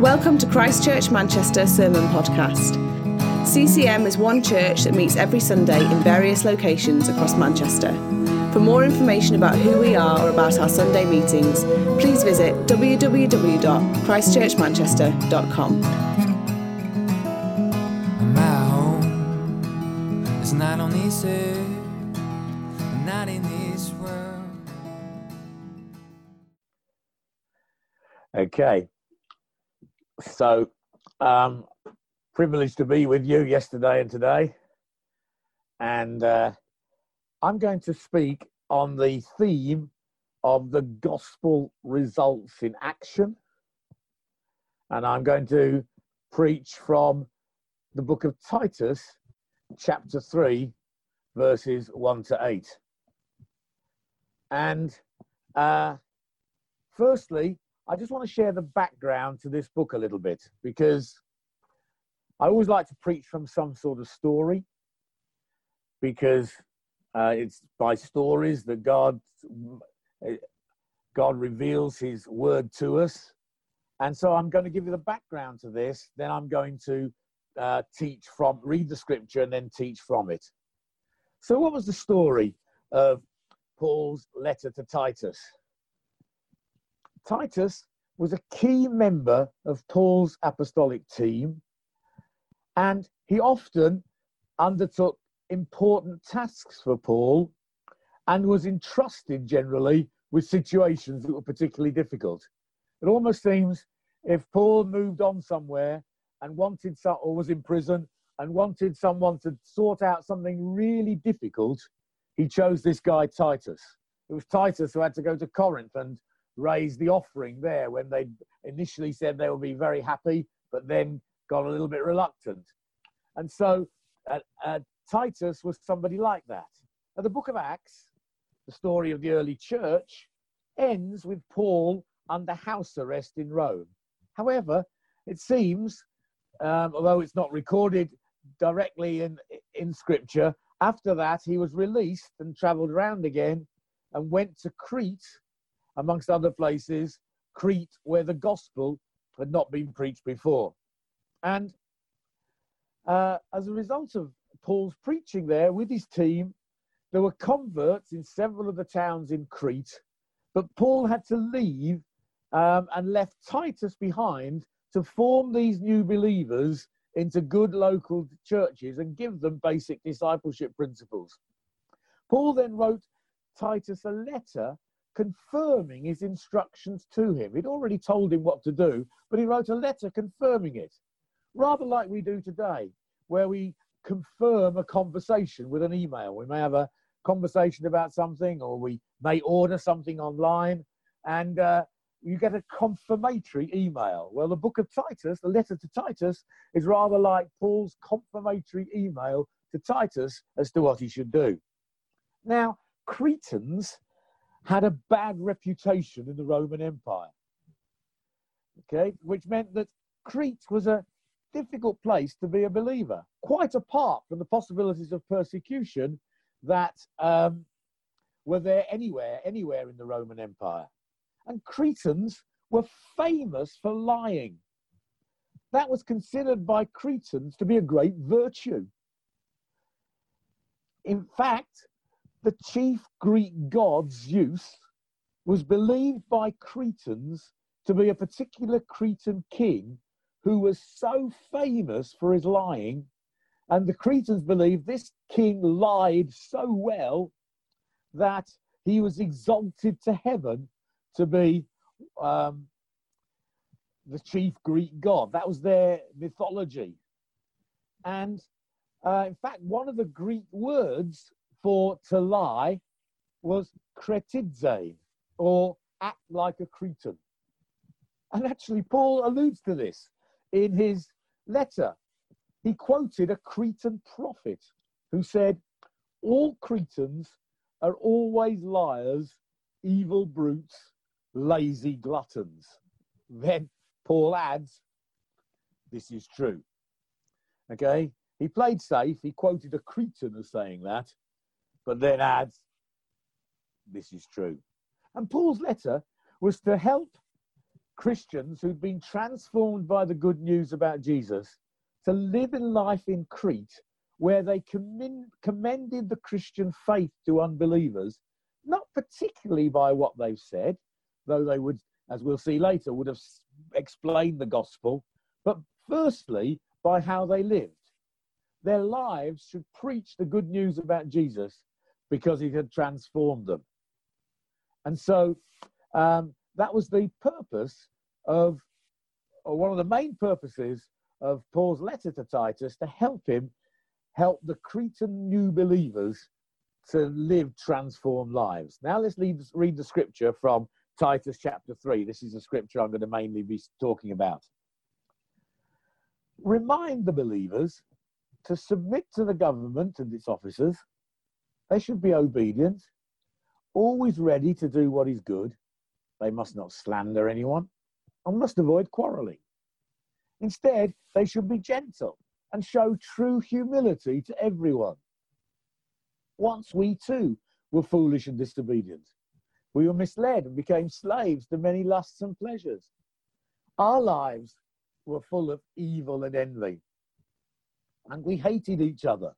Welcome to Christchurch Manchester Sermon Podcast. CCM is one church that meets every Sunday in various locations across Manchester. For more information about who we are or about our Sunday meetings, please visit www.christchurchmanchester.com. My home is not on this earth, not in this world. Okay. So, um, privileged to be with you yesterday and today. And uh, I'm going to speak on the theme of the gospel results in action. And I'm going to preach from the book of Titus, chapter 3, verses 1 to 8. And uh, firstly, I just want to share the background to this book a little bit because I always like to preach from some sort of story because uh, it's by stories that God God reveals His word to us, and so I'm going to give you the background to this. Then I'm going to uh, teach from read the scripture and then teach from it. So, what was the story of Paul's letter to Titus? Titus was a key member of Paul's apostolic team, and he often undertook important tasks for Paul and was entrusted generally with situations that were particularly difficult. It almost seems if Paul moved on somewhere and wanted some, or was in prison and wanted someone to sort out something really difficult, he chose this guy Titus. It was Titus who had to go to Corinth and raise the offering there when they initially said they would be very happy, but then got a little bit reluctant. And so uh, uh, Titus was somebody like that. Now, the book of Acts, the story of the early church, ends with Paul under house arrest in Rome. However, it seems, um, although it's not recorded directly in, in scripture, after that he was released and traveled around again and went to Crete amongst other places, Crete, where the gospel had not been preached before. And uh, as a result of Paul's preaching there with his team, there were converts in several of the towns in Crete, but Paul had to leave um, and left Titus behind to form these new believers into good local churches and give them basic discipleship principles. Paul then wrote Titus a letter confirming his instructions to him. He'd already told him what to do, but he wrote a letter confirming it, rather like we do today, where we confirm a conversation with an email. We may have a conversation about something, or we may order something online, and uh, you get a confirmatory email. Well, the book of Titus, the letter to Titus, is rather like Paul's confirmatory email to Titus as to what he should do. Now, Cretans had a bad reputation in the Roman Empire. Okay, which meant that Crete was a difficult place to be a believer, quite apart from the possibilities of persecution that um, were there anywhere, anywhere in the Roman Empire. And Cretans were famous for lying. That was considered by Cretans to be a great virtue. In fact, the chief Greek god Zeus was believed by Cretans to be a particular Cretan king who was so famous for his lying, and the Cretans believed this king lied so well that he was exalted to heaven to be um, the chief Greek god. That was their mythology. And uh, in fact, one of the Greek words for to lie was kretidze, or act like a Cretan. And actually, Paul alludes to this in his letter. He quoted a Cretan prophet who said, All Cretans are always liars, evil brutes, lazy gluttons. Then Paul adds, This is true. Okay, he played safe. He quoted a Cretan as saying that, but then adds, This is true. And Paul's letter was to help Christians who'd been transformed by the good news about Jesus to live in life in Crete where they commend, commended the Christian faith to unbelievers, not particularly by what they've said, though they would, as we'll see later, would have explained the gospel, but firstly by how they lived. Their lives should preach the good news about Jesus because he had transformed them. And so um, that was the purpose of, or one of the main purposes of Paul's letter to Titus to help him help the Cretan new believers to live transformed lives. Now let's leave, read the scripture from Titus chapter 3. This is the scripture I'm going to mainly be talking about. Remind the believers to submit to the government and its officers. They should be obedient, always ready to do what is good. They must not slander anyone and must avoid quarreling. Instead, they should be gentle and show true humility to everyone. Once we too were foolish and disobedient. We were misled and became slaves to many lusts and pleasures. Our lives were full of evil and envy, and we hated each other.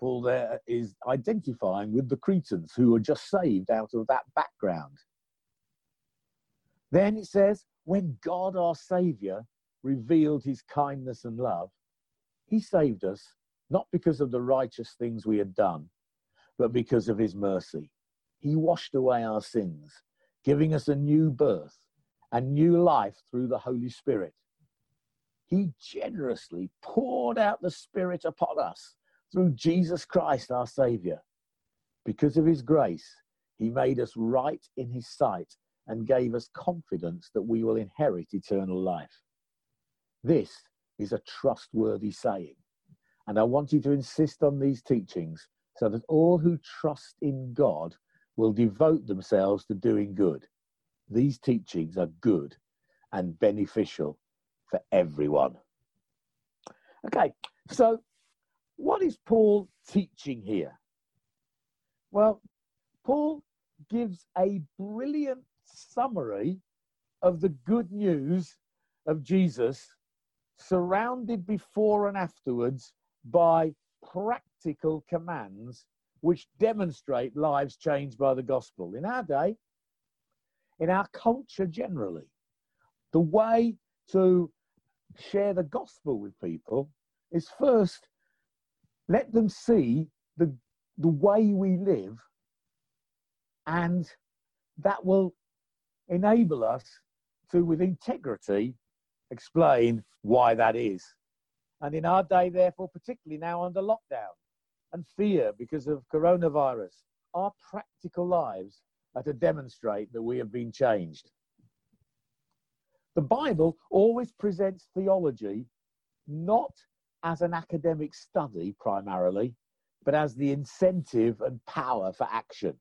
There is identifying with the Cretans who are just saved out of that background. Then it says, when God our Saviour revealed his kindness and love, he saved us not because of the righteous things we had done, but because of his mercy. He washed away our sins, giving us a new birth and new life through the Holy Spirit. He generously poured out the Spirit upon us through Jesus Christ, our Saviour. Because of his grace, he made us right in his sight and gave us confidence that we will inherit eternal life. This is a trustworthy saying. And I want you to insist on these teachings so that all who trust in God will devote themselves to doing good. These teachings are good and beneficial for everyone. Okay, so what is Paul teaching here? Well, Paul gives a brilliant summary of the good news of Jesus surrounded before and afterwards by practical commands which demonstrate lives changed by the gospel. In our day, in our culture generally, the way to share the gospel with people is first let them see the, the way we live, and that will enable us to, with integrity, explain why that is. And in our day, therefore, particularly now under lockdown and fear because of coronavirus, our practical lives are to demonstrate that we have been changed. The Bible always presents theology not as an academic study primarily, but as the incentive and power for action.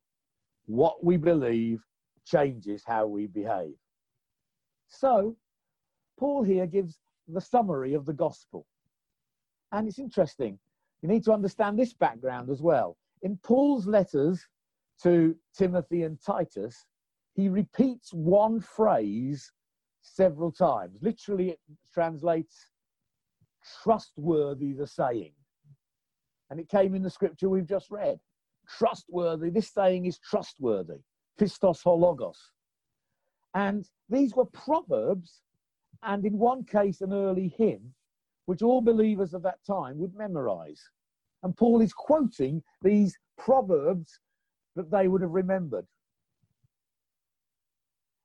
What we believe changes how we behave. So, Paul here gives the summary of the gospel. And it's interesting. You need to understand this background as well. In Paul's letters to Timothy and Titus, he repeats one phrase several times. Literally, it translates trustworthy, the saying. And it came in the scripture we've just read. Trustworthy, this saying is trustworthy. Pistos ho logos. And these were proverbs and in one case, an early hymn, which all believers of that time would memorize. And Paul is quoting these proverbs that they would have remembered.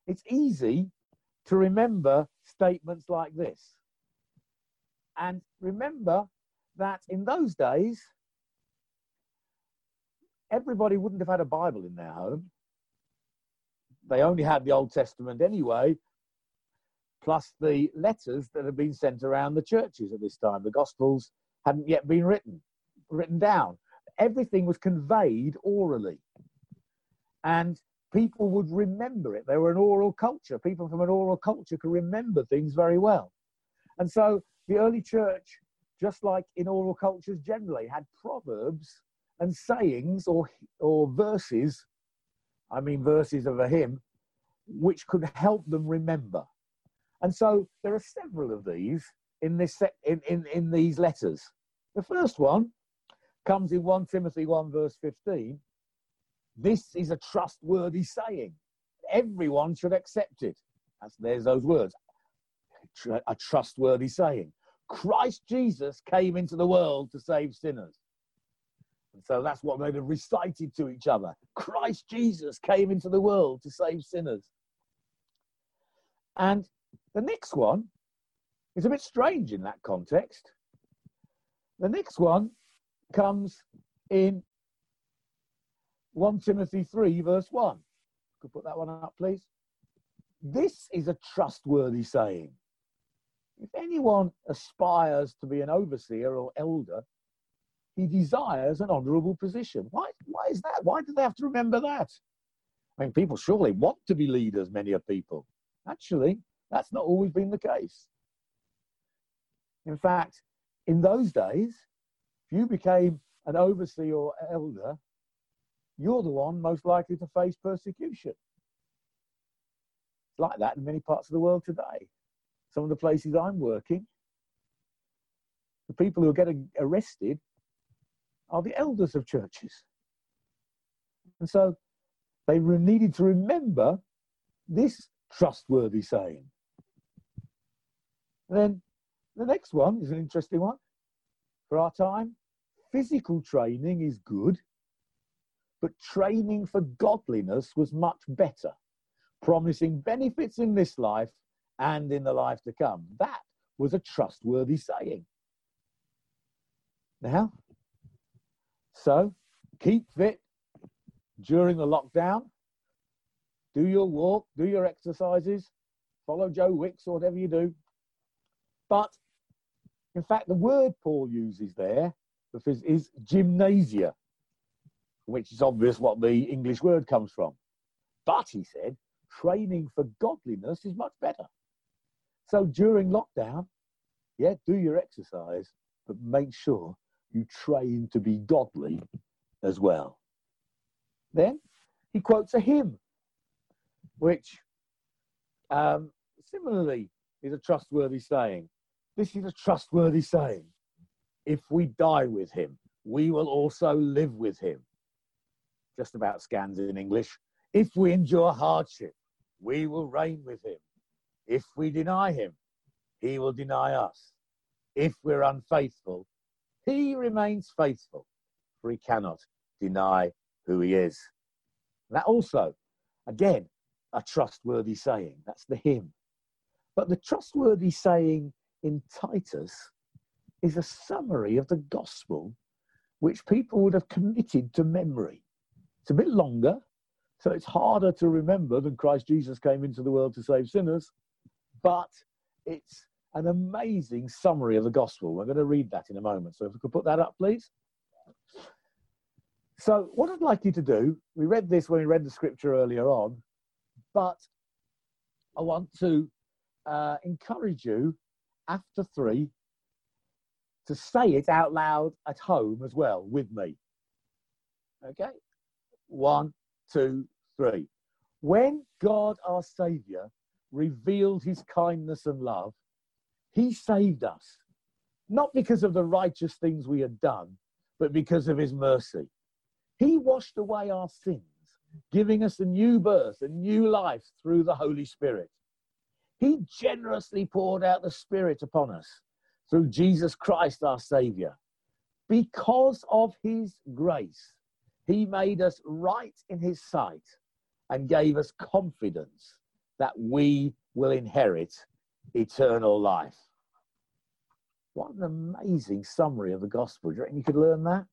It's easy to remember statements like this. And remember that in those days, everybody wouldn't have had a Bible in their home. They only had the Old Testament anyway, plus the letters that had been sent around the churches at this time. The Gospels hadn't yet been written, written down. Everything was conveyed orally. And people would remember it. They were an oral culture. People from an oral culture could remember things very well. And so the early church, just like in oral cultures generally, had proverbs and sayings or, or verses, I mean verses of a hymn, which could help them remember. And so there are several of these in this in, in, in these letters. The first one comes in 1 Timothy 1 verse 15. This is a trustworthy saying. Everyone should accept it. That's, there's those words. A trustworthy saying. Christ Jesus came into the world to save sinners. And so that's what they'd have recited to each other. Christ Jesus came into the world to save sinners. And the next one is a bit strange in that context. The next one comes in 1 Timothy 3, verse 1. Could put that one up, please. This is a trustworthy saying. If anyone aspires to be an overseer or elder, he desires an honourable position. Why, why is that? Why do they have to remember that? I mean, people surely want to be leaders, many of people. Actually, that's not always been the case. In fact, in those days, if you became an overseer or elder, you're the one most likely to face persecution. It's like that in many parts of the world today. Some of the places I'm working, the people who are getting arrested are the elders of churches. And so they needed to remember this trustworthy saying. And then the next one is an interesting one for our time. Physical training is good, but training for godliness was much better, promising benefits in this life and in the life to come. That was a trustworthy saying. Now, so keep fit during the lockdown. Do your walk, do your exercises, follow Joe Wicks or whatever you do. But in fact, the word Paul uses there is, gymnasia, which is obvious what the English word comes from. But he said, training for godliness is much better. So during lockdown, yeah, do your exercise, but make sure you train to be godly as well. Then he quotes a hymn, which um, similarly is a trustworthy saying. This is a trustworthy saying. If we die with him, we will also live with him. Just about scans in English. If we endure hardship, we will reign with him. If we deny him, he will deny us. If we're unfaithful, he remains faithful, for he cannot deny who he is. That also, again, a trustworthy saying. That's the hymn. But the trustworthy saying in Titus is a summary of the gospel which people would have committed to memory. It's a bit longer, so it's harder to remember than Christ Jesus came into the world to save sinners, but it's an amazing summary of the gospel. We're going to read that in a moment. So if we could put that up, please. So, what I'd like you to do, we read this when we read the scripture earlier on, but I want to uh, encourage you after three to say it out loud at home as well with me. Okay? One, two, three. When God our Saviour revealed his kindness and love, he saved us, not because of the righteous things we had done, but because of his mercy. He washed away our sins, giving us a new birth, a new life through the Holy Spirit. He generously poured out the Spirit upon us through Jesus Christ, our Savior. Because of his grace, he made us right in his sight and gave us confidence that we will inherit eternal life. What an amazing summary of the gospel. Do you reckon you could learn that?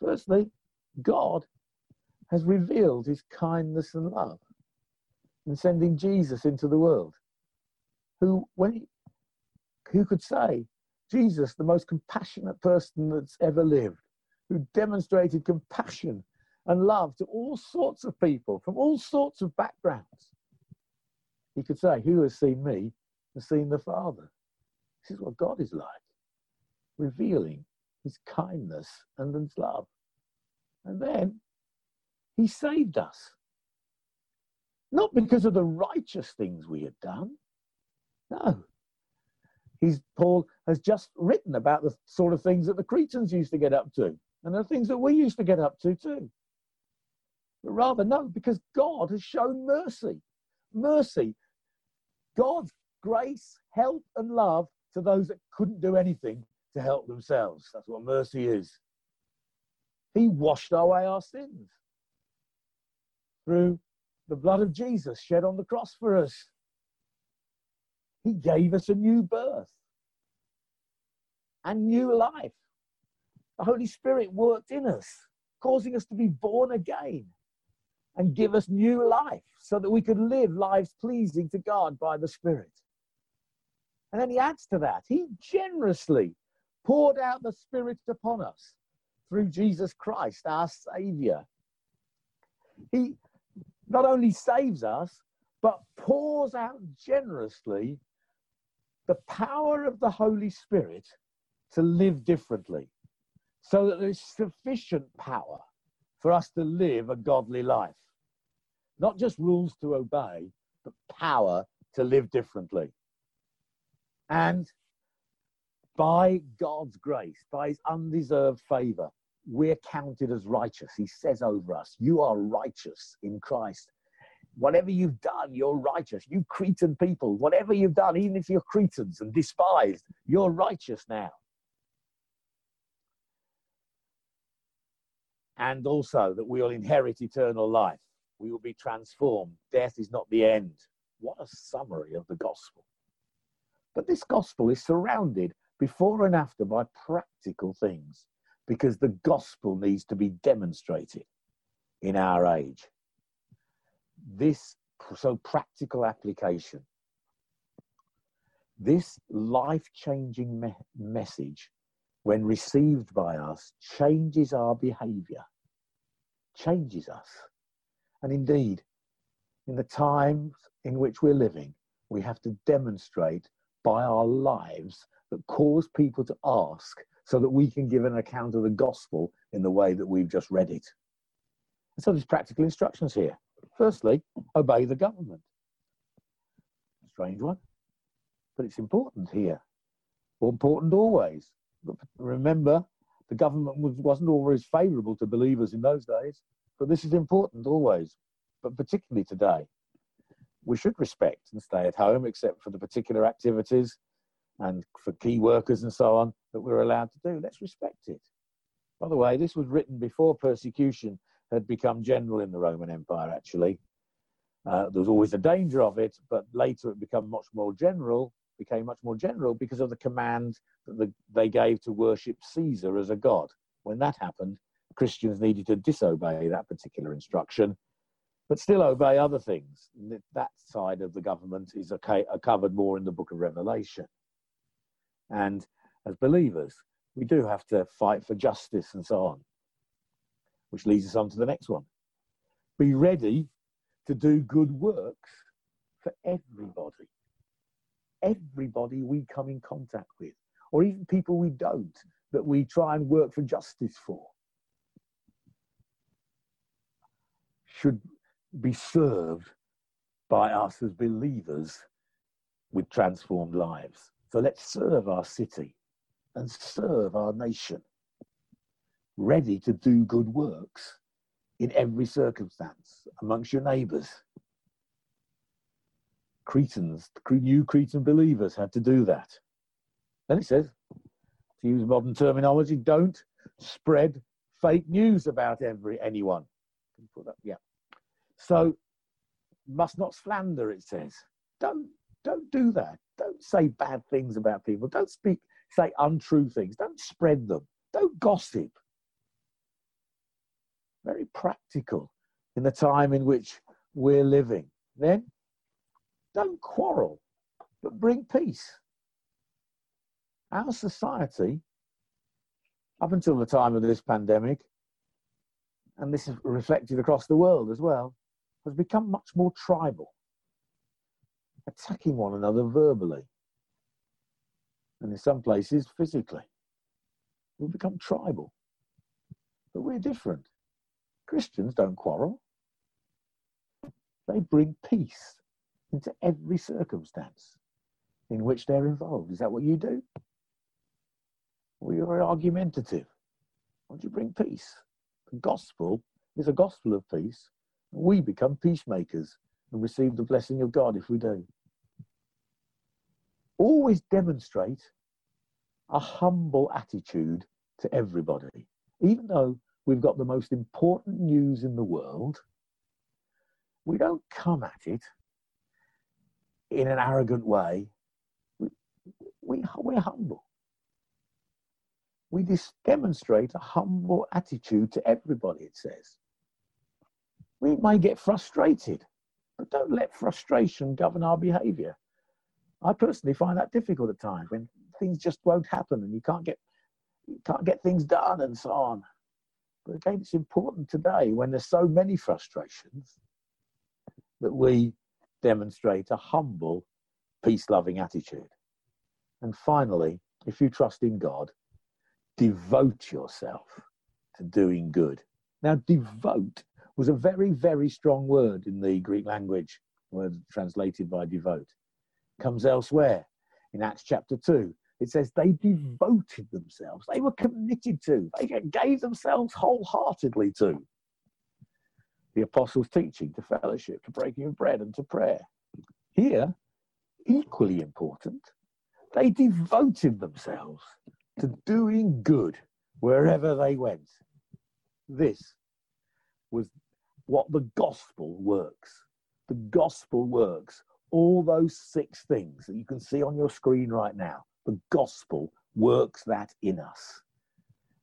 Firstly, God has revealed his kindness and love in sending Jesus into the world. Who, when he, who could say, Jesus, the most compassionate person that's ever lived, who demonstrated compassion and love to all sorts of people from all sorts of backgrounds. He could say, Who has seen me has seen the Father. This is what God is like, revealing his kindness and his love. And then he saved us. Not because of the righteous things we had done. No. He's, Paul has just written about the sort of things that the Cretans used to get up to, and the things that we used to get up to too. But rather, no, because God has shown mercy. Mercy. God's grace, help, and love to those that couldn't do anything to help themselves. That's what mercy is. He washed away our sins through the blood of Jesus shed on the cross for us. He gave us a new birth and new life. The Holy Spirit worked in us, causing us to be born again and give us new life so that we could live lives pleasing to God by the Spirit. And then he adds to that, he generously poured out the Spirit upon us through Jesus Christ, our Savior. He not only saves us, but pours out generously the power of the Holy Spirit to live differently so that there's sufficient power for us to live a godly life. Not just rules to obey, but power to live differently. And by God's grace, by his undeserved favor, we're counted as righteous. He says over us, You are righteous in Christ. Whatever you've done, you're righteous. You Cretan people, whatever you've done, even if you're Cretans and despised, you're righteous now. And also that we will inherit eternal life. We will be transformed. Death is not the end. What a summary of the gospel. But this gospel is surrounded before and after by practical things because the gospel needs to be demonstrated in our age. This so practical application, this life changing me- message, when received by us, changes our behavior, changes us. And indeed, in the times in which we're living, we have to demonstrate by our lives that cause people to ask so that we can give an account of the gospel in the way that we've just read it. And so there's practical instructions here. Firstly, obey the government. Strange one, but it's important here. More important always. Remember, the government wasn't always favourable to believers in those days, but this is important always, but particularly today. We should respect and stay at home, except for the particular activities and for key workers and so on that we're allowed to do. Let's respect it. By the way, this was written before persecution had become general in the Roman Empire, actually. Uh, there was always a danger of it, but later it became much more general, became much more general because of the command that the, they gave to worship Caesar as a god. When that happened, Christians needed to disobey that particular instruction, but still obey other things. That side of the government is covered more in the book of Revelation. And as believers, we do have to fight for justice and so on, which leads us on to the next one. Be ready to do good works for everybody. Everybody we come in contact with, or even people we don't, that we try and work for justice for, should be served by us as believers with transformed lives. So let's serve our city and serve our nation, ready to do good works in every circumstance amongst your neighbours. Cretans, new Cretan believers had to do that. Then it says, to use modern terminology, don't spread fake news about every anyone. Can put that? Yeah. So must not slander, it says. Don't don't do that. Don't say bad things about people. Don't speak, say untrue things. Don't spread them. Don't gossip. Very practical in the time in which we're living. Then, don't quarrel, but bring peace. Our society, up until the time of this pandemic, and this is reflected across the world as well, has become much more tribal attacking one another verbally, and in some places physically. We've become tribal, but we're different. Christians don't quarrel. they bring peace into every circumstance in which they're involved. Is that what you do? Well, you're argumentative. Why don't you bring peace? The gospel is a gospel of peace. We become peacemakers and receive the blessing of God if we do. Always demonstrate a humble attitude to everybody. Even though we've got the most important news in the world, we don't come at it in an arrogant way. We, we, we're humble. We dis- demonstrate a humble attitude to everybody, it says. We may get frustrated, but don't let frustration govern our behavior. I personally find that difficult at times when things just won't happen and you can't get you can't get things done and so on. But again, it's important today when there's so many frustrations that we demonstrate a humble, peace loving attitude. And finally, if you trust in God, devote yourself to doing good. Now, devote was a very, very strong word in the Greek language, word translated by devote. Comes elsewhere in Acts chapter 2. It says they devoted themselves, they were committed to, they gave themselves wholeheartedly to the apostles' teaching, to fellowship, to breaking of bread, and to prayer. Here, equally important, they devoted themselves to doing good wherever they went. This was what the gospel works. The gospel works. All those six things that you can see on your screen right now, the gospel works that in us.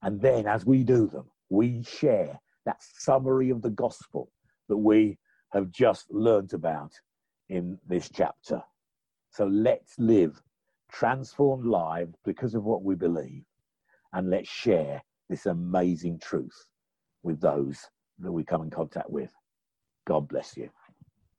And then as we do them, we share that summary of the gospel that we have just learnt about in this chapter. So let's live transformed lives because of what we believe, and let's share this amazing truth with those that we come in contact with. God bless you.